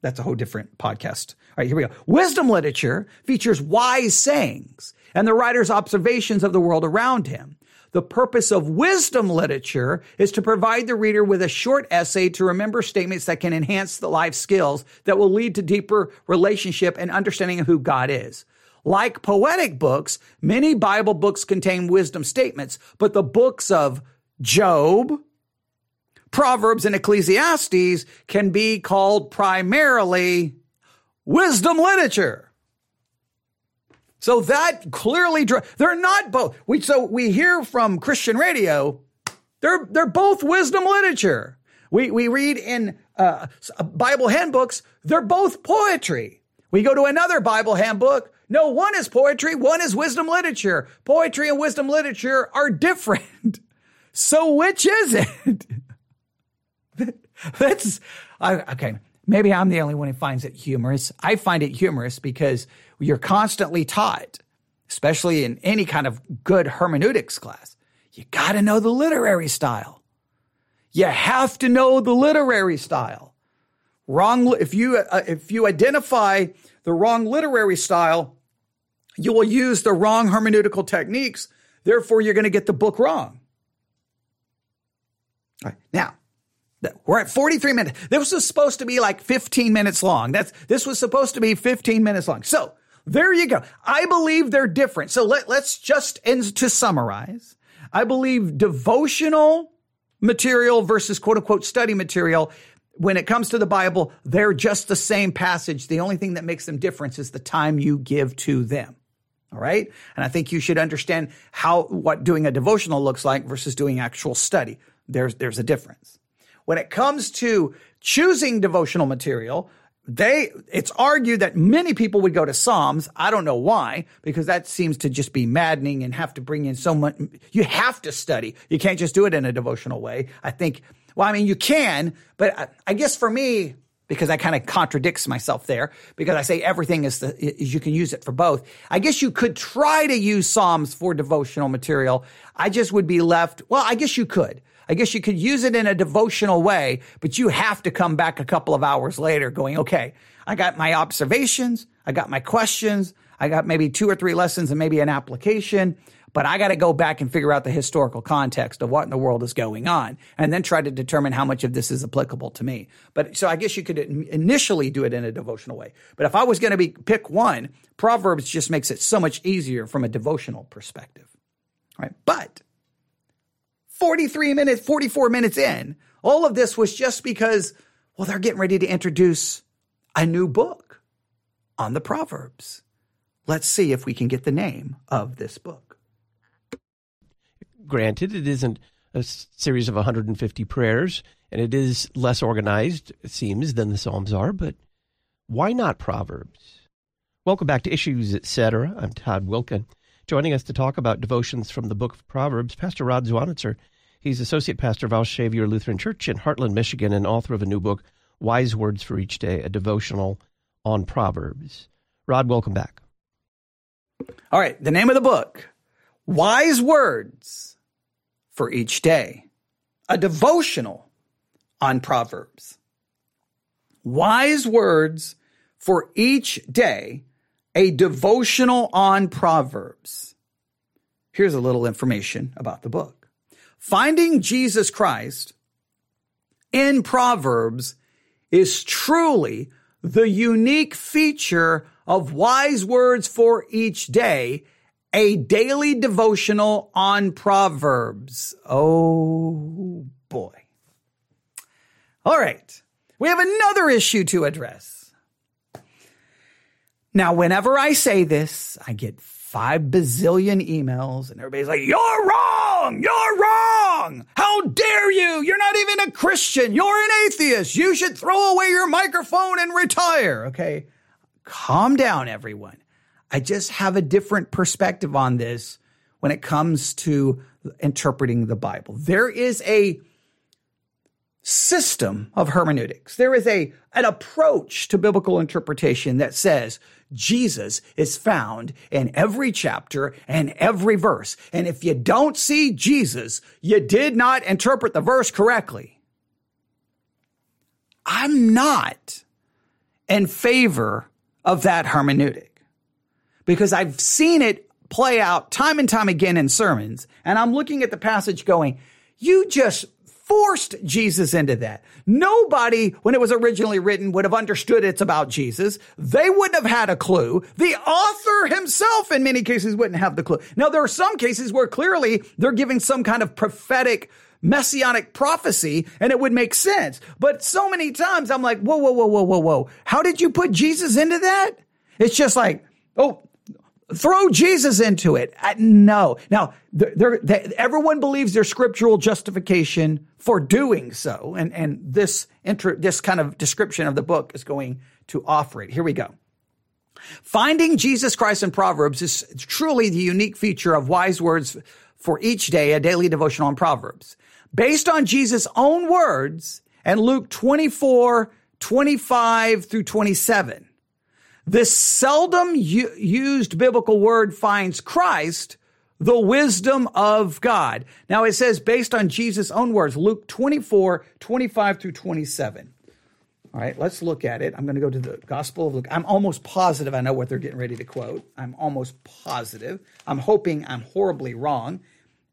That's a whole different podcast. All right, here we go. Wisdom literature features wise sayings and the writer's observations of the world around him. The purpose of wisdom literature is to provide the reader with a short essay to remember statements that can enhance the life skills that will lead to deeper relationship and understanding of who God is. Like poetic books, many Bible books contain wisdom statements, but the books of Job, Proverbs, and Ecclesiastes can be called primarily wisdom literature. So that clearly, they're not both. We, so we hear from Christian radio, they're, they're both wisdom literature. We, we read in uh, Bible handbooks, they're both poetry. We go to another Bible handbook. No, one is poetry, one is wisdom literature. Poetry and wisdom literature are different. So which is it? That's okay. Maybe I'm the only one who finds it humorous. I find it humorous because you're constantly taught, especially in any kind of good hermeneutics class, you got to know the literary style. You have to know the literary style. Wrong if you uh, if you identify the wrong literary style, you will use the wrong hermeneutical techniques. Therefore, you're going to get the book wrong. Right. Now, we're at 43 minutes. This was supposed to be like 15 minutes long. That's, this was supposed to be 15 minutes long. So there you go. I believe they're different. So let, let's just, and to summarize, I believe devotional material versus quote unquote study material. When it comes to the Bible, they're just the same passage. The only thing that makes them different is the time you give to them. All right. And I think you should understand how, what doing a devotional looks like versus doing actual study. There's, there's a difference. When it comes to choosing devotional material, they it's argued that many people would go to Psalms. I don't know why, because that seems to just be maddening and have to bring in so much. You have to study. You can't just do it in a devotional way. I think. Well, I mean, you can, but I, I guess for me, because I kind of contradicts myself there, because I say everything is the is you can use it for both. I guess you could try to use Psalms for devotional material. I just would be left. Well, I guess you could. I guess you could use it in a devotional way, but you have to come back a couple of hours later going, okay, I got my observations. I got my questions. I got maybe two or three lessons and maybe an application. but I got to go back and figure out the historical context of what in the world is going on and then try to determine how much of this is applicable to me. But so I guess you could initially do it in a devotional way. But if I was going to be pick one, Proverbs just makes it so much easier from a devotional perspective. Right? But 43 minutes, 44 minutes in, all of this was just because well they're getting ready to introduce a new book on the Proverbs. Let's see if we can get the name of this book granted, it isn't a series of 150 prayers, and it is less organized, it seems, than the Psalms are, but why not Proverbs? Welcome back to Issues, Etc. I'm Todd Wilken. Joining us to talk about devotions from the book of Proverbs, Pastor Rod Zwonitzer. He's Associate Pastor of Our Savior Lutheran Church in Hartland, Michigan, and author of a new book, Wise Words for Each Day, a devotional on Proverbs. Rod, welcome back. All right, the name of the book, Wise Words for each day, a devotional on Proverbs. Wise words for each day, a devotional on Proverbs. Here's a little information about the book. Finding Jesus Christ in Proverbs is truly the unique feature of wise words for each day a daily devotional on Proverbs. Oh boy. All right. We have another issue to address. Now, whenever I say this, I get five bazillion emails and everybody's like, you're wrong. You're wrong. How dare you? You're not even a Christian. You're an atheist. You should throw away your microphone and retire. Okay. Calm down, everyone. I just have a different perspective on this when it comes to interpreting the Bible. There is a system of hermeneutics. There is a an approach to biblical interpretation that says Jesus is found in every chapter and every verse. And if you don't see Jesus, you did not interpret the verse correctly. I'm not in favor of that hermeneutic because I've seen it play out time and time again in sermons. And I'm looking at the passage going, you just forced Jesus into that. Nobody, when it was originally written, would have understood it's about Jesus. They wouldn't have had a clue. The author himself, in many cases, wouldn't have the clue. Now, there are some cases where clearly they're giving some kind of prophetic messianic prophecy and it would make sense. But so many times I'm like, whoa, whoa, whoa, whoa, whoa, whoa. How did you put Jesus into that? It's just like, oh, throw Jesus into it. Uh, no. Now, they're, they're, everyone believes there's scriptural justification for doing so, and and this inter, this kind of description of the book is going to offer it. Here we go. Finding Jesus Christ in Proverbs is truly the unique feature of wise words for each day, a daily devotional on Proverbs. Based on Jesus' own words and Luke 24, 25 through 27. This seldom u- used biblical word finds Christ, the wisdom of God. Now it says based on Jesus' own words, Luke 24, 25 through 27. All right, let's look at it. I'm going to go to the Gospel of Luke. I'm almost positive I know what they're getting ready to quote. I'm almost positive. I'm hoping I'm horribly wrong,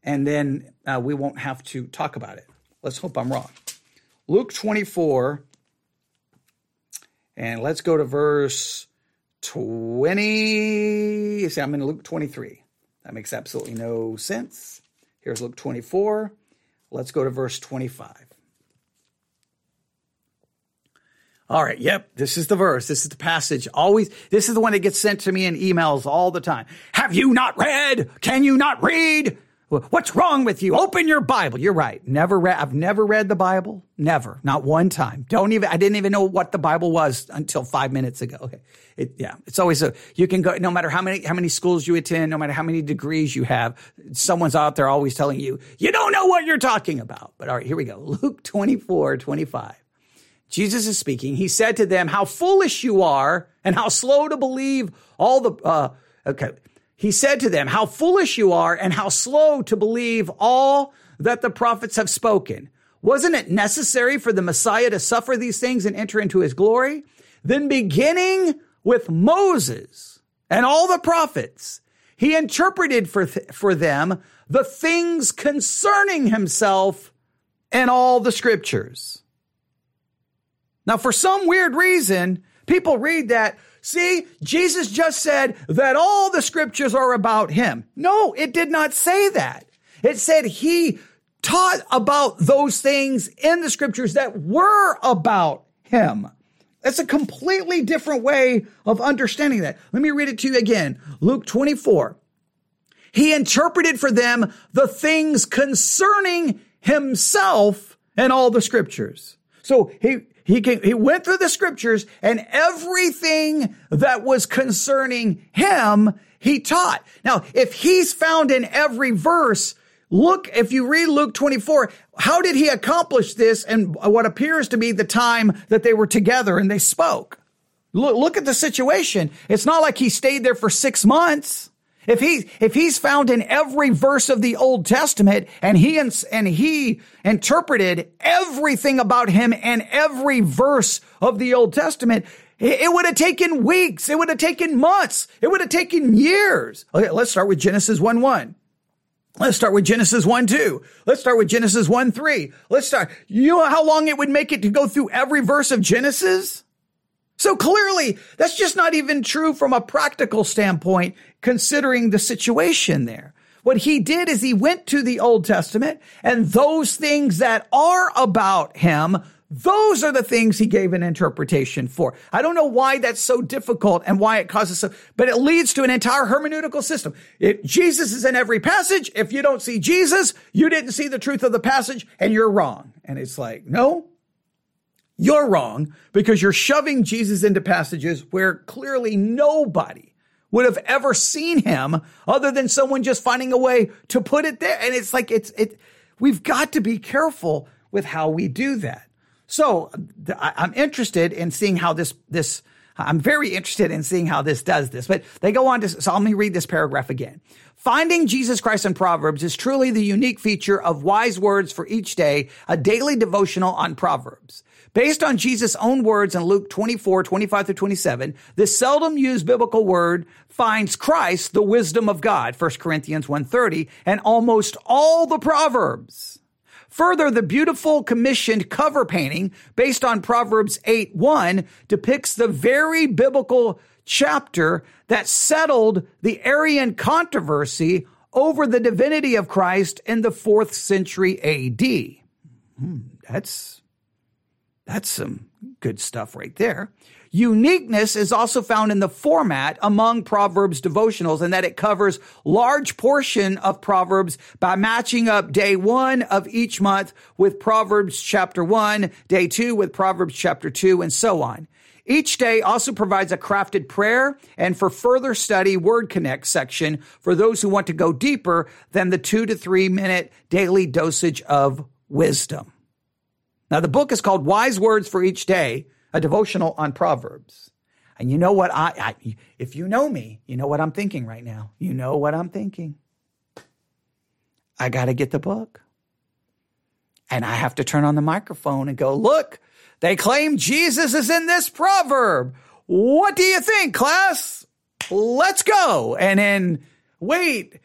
and then uh, we won't have to talk about it. Let's hope I'm wrong. Luke 24, and let's go to verse 20. See, I'm in Luke 23. That makes absolutely no sense. Here's Luke 24. Let's go to verse 25. All right. Yep. This is the verse. This is the passage. Always, this is the one that gets sent to me in emails all the time. Have you not read? Can you not read? What's wrong with you? Open your Bible. You're right. Never read. I've never read the Bible. Never. Not one time. Don't even, I didn't even know what the Bible was until five minutes ago. Okay. It, yeah. It's always a, you can go, no matter how many, how many schools you attend, no matter how many degrees you have, someone's out there always telling you, you don't know what you're talking about. But all right, here we go. Luke 24, 25. Jesus is speaking. He said to them, how foolish you are and how slow to believe all the, uh, okay he said to them, How foolish you are and how slow to believe all that the prophets have spoken. Wasn't it necessary for the Messiah to suffer these things and enter into his glory? Then beginning with Moses and all the prophets, he interpreted for, th- for them the things concerning himself and all the scriptures. Now, for some weird reason, people read that, see, Jesus just said that all the scriptures are about him. No, it did not say that. It said he taught about those things in the scriptures that were about him. That's a completely different way of understanding that. Let me read it to you again. Luke 24. He interpreted for them the things concerning himself and all the scriptures. So he, he, came, he went through the scriptures and everything that was concerning him, he taught. Now, if he's found in every verse, look, if you read Luke 24, how did he accomplish this and what appears to be the time that they were together and they spoke? Look, look at the situation. It's not like he stayed there for six months. If he, if he's found in every verse of the Old Testament and he, and he interpreted everything about him and every verse of the Old Testament, it would have taken weeks. It would have taken months. It would have taken years. Okay, let's start with Genesis 1 1. Let's start with Genesis 1 2. Let's start with Genesis 1 3. Let's start. You know how long it would make it to go through every verse of Genesis? So clearly, that's just not even true from a practical standpoint, considering the situation there. What he did is he went to the Old Testament and those things that are about him those are the things he gave an interpretation for. I don't know why that's so difficult and why it causes so, but it leads to an entire hermeneutical system. It, Jesus is in every passage. If you don't see Jesus, you didn't see the truth of the passage and you're wrong. And it's like, no, you're wrong because you're shoving Jesus into passages where clearly nobody would have ever seen him other than someone just finding a way to put it there. And it's like, it's, it, we've got to be careful with how we do that. So I'm interested in seeing how this, this, I'm very interested in seeing how this does this, but they go on to, so let me read this paragraph again. Finding Jesus Christ in Proverbs is truly the unique feature of wise words for each day, a daily devotional on Proverbs. Based on Jesus' own words in Luke 24, 25 through 27, this seldom used biblical word finds Christ, the wisdom of God, 1 Corinthians 1.30, and almost all the Proverbs. Further, the beautiful commissioned cover painting based on Proverbs 8 1 depicts the very biblical chapter that settled the Arian controversy over the divinity of Christ in the fourth century AD. Hmm, that's, that's some good stuff right there. Uniqueness is also found in the format among Proverbs devotionals and that it covers large portion of Proverbs by matching up day one of each month with Proverbs chapter one, day two with Proverbs chapter two, and so on. Each day also provides a crafted prayer and for further study, Word Connect section for those who want to go deeper than the two to three minute daily dosage of wisdom. Now, the book is called Wise Words for Each Day a devotional on Proverbs. And you know what I, I, if you know me, you know what I'm thinking right now. You know what I'm thinking. I got to get the book. And I have to turn on the microphone and go, look, they claim Jesus is in this proverb. What do you think, class? Let's go. And then, wait,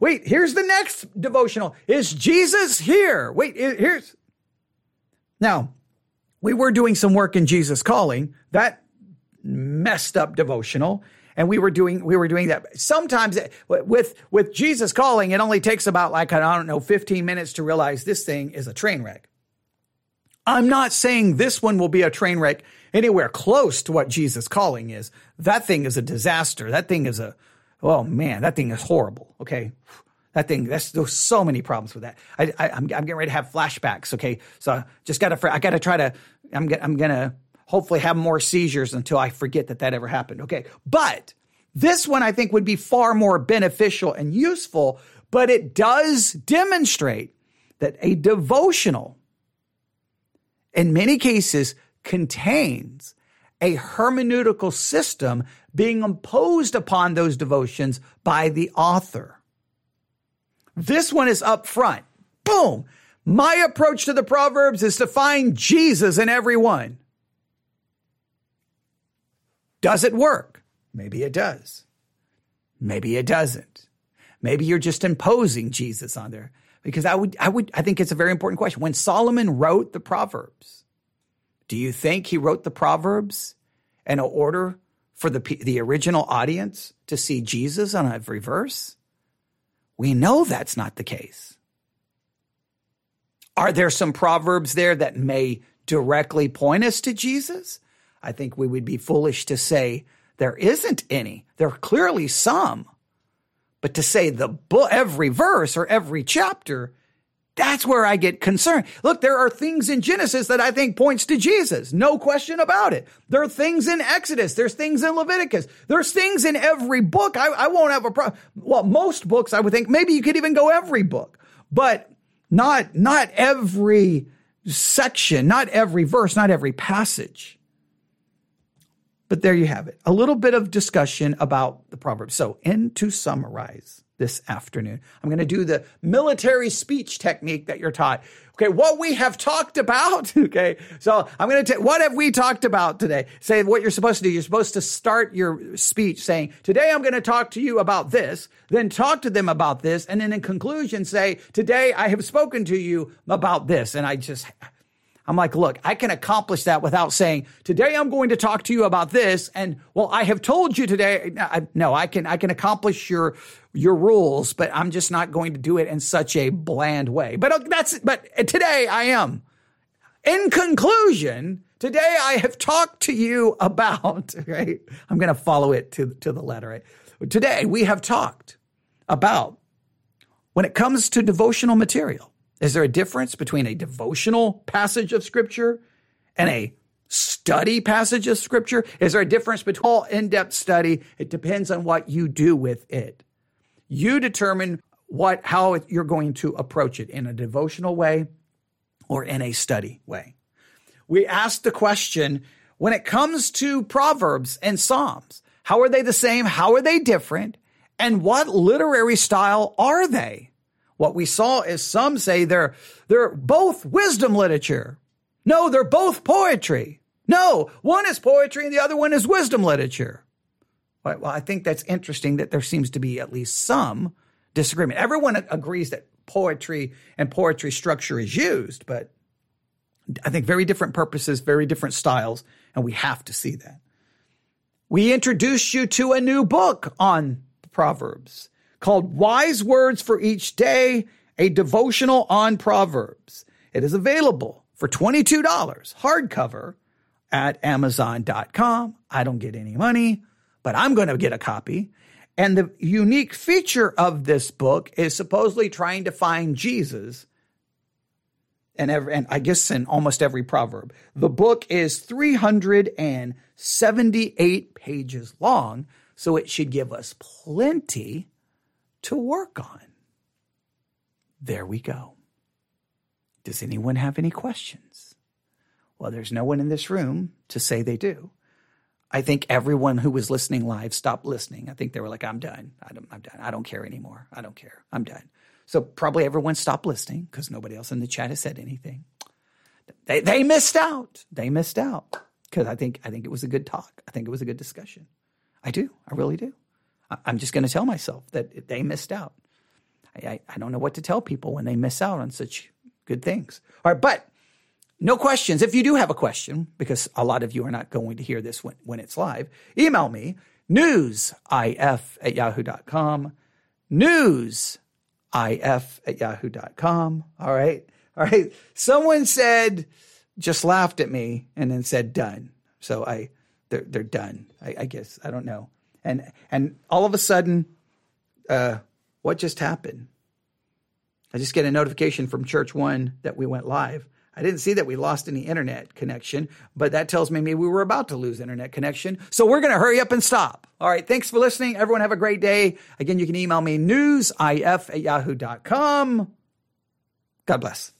wait, here's the next devotional. Is Jesus here? Wait, here's. Now, we were doing some work in Jesus Calling, that messed up devotional. And we were doing, we were doing that. Sometimes with, with Jesus calling, it only takes about like, I don't know, 15 minutes to realize this thing is a train wreck. I'm not saying this one will be a train wreck anywhere close to what Jesus calling is. That thing is a disaster. That thing is a, oh man, that thing is horrible. Okay. That thing, that's, there's so many problems with that. I, I, am getting ready to have flashbacks. Okay. So I just gotta, I gotta try to, I'm, I'm gonna hopefully have more seizures until I forget that that ever happened. Okay. But this one I think would be far more beneficial and useful, but it does demonstrate that a devotional in many cases contains a hermeneutical system being imposed upon those devotions by the author. This one is up front. Boom. My approach to the Proverbs is to find Jesus in every one. Does it work? Maybe it does. Maybe it doesn't. Maybe you're just imposing Jesus on there. Because I would, I would, I think it's a very important question. When Solomon wrote the Proverbs, do you think he wrote the Proverbs in order for the, the original audience to see Jesus on every verse? We know that's not the case. Are there some proverbs there that may directly point us to Jesus? I think we would be foolish to say there isn't any. There are clearly some. But to say the book, every verse or every chapter, that's where I get concerned. Look, there are things in Genesis that I think points to Jesus. No question about it. There are things in Exodus. There's things in Leviticus. There's things in every book. I, I won't have a problem. Well, most books, I would think maybe you could even go every book, but not, not every section, not every verse, not every passage. But there you have it. A little bit of discussion about the Proverbs. So, and to summarize this afternoon, I'm going to do the military speech technique that you're taught. Okay, what we have talked about. Okay, so I'm going to take what have we talked about today? Say what you're supposed to do. You're supposed to start your speech saying, Today I'm going to talk to you about this, then talk to them about this, and then in conclusion say, Today I have spoken to you about this. And I just, I'm like, look, I can accomplish that without saying, today I'm going to talk to you about this. And well, I have told you today. I, no, I can, I can accomplish your, your rules, but I'm just not going to do it in such a bland way. But uh, that's, but today I am. In conclusion, today I have talked to you about, right? I'm going to follow it to, to the letter, right? Today we have talked about when it comes to devotional material is there a difference between a devotional passage of scripture and a study passage of scripture? Is there a difference between all in-depth study? It depends on what you do with it. You determine what how you're going to approach it in a devotional way or in a study way. We asked the question when it comes to Proverbs and Psalms, how are they the same? How are they different? And what literary style are they? What we saw is some say they're, they're both wisdom literature. No, they're both poetry. No, one is poetry and the other one is wisdom literature. Well, I think that's interesting that there seems to be at least some disagreement. Everyone agrees that poetry and poetry structure is used, but I think very different purposes, very different styles, and we have to see that. We introduced you to a new book on Proverbs called Wise Words for Each Day, a devotional on Proverbs. It is available for $22 hardcover at amazon.com. I don't get any money, but I'm going to get a copy. And the unique feature of this book is supposedly trying to find Jesus and, every, and I guess in almost every proverb. The book is 378 pages long, so it should give us plenty to work on. There we go. Does anyone have any questions? Well, there's no one in this room to say they do. I think everyone who was listening live stopped listening. I think they were like, I'm done. I am done. I don't care anymore. I don't care. I'm done. So probably everyone stopped listening because nobody else in the chat has said anything. They, they missed out. They missed out because I think, I think it was a good talk. I think it was a good discussion. I do. I really do. I'm just going to tell myself that they missed out. I, I, don't know what to tell people when they miss out on such good things. All right, but no questions. If you do have a question, because a lot of you are not going to hear this when, when it's live, email me newsif at yahoo.com. Newsif at yahoo.com. All right. All right. Someone said, just laughed at me and then said done. So I, they're, they're done. I, I guess. I don't know and and all of a sudden, uh, what just happened? I just get a notification from Church One that we went live. I didn't see that we lost any internet connection, but that tells me maybe we were about to lose internet connection. So we're going to hurry up and stop. All right. Thanks for listening. Everyone have a great day. Again, you can email me newsif at yahoo.com. God bless.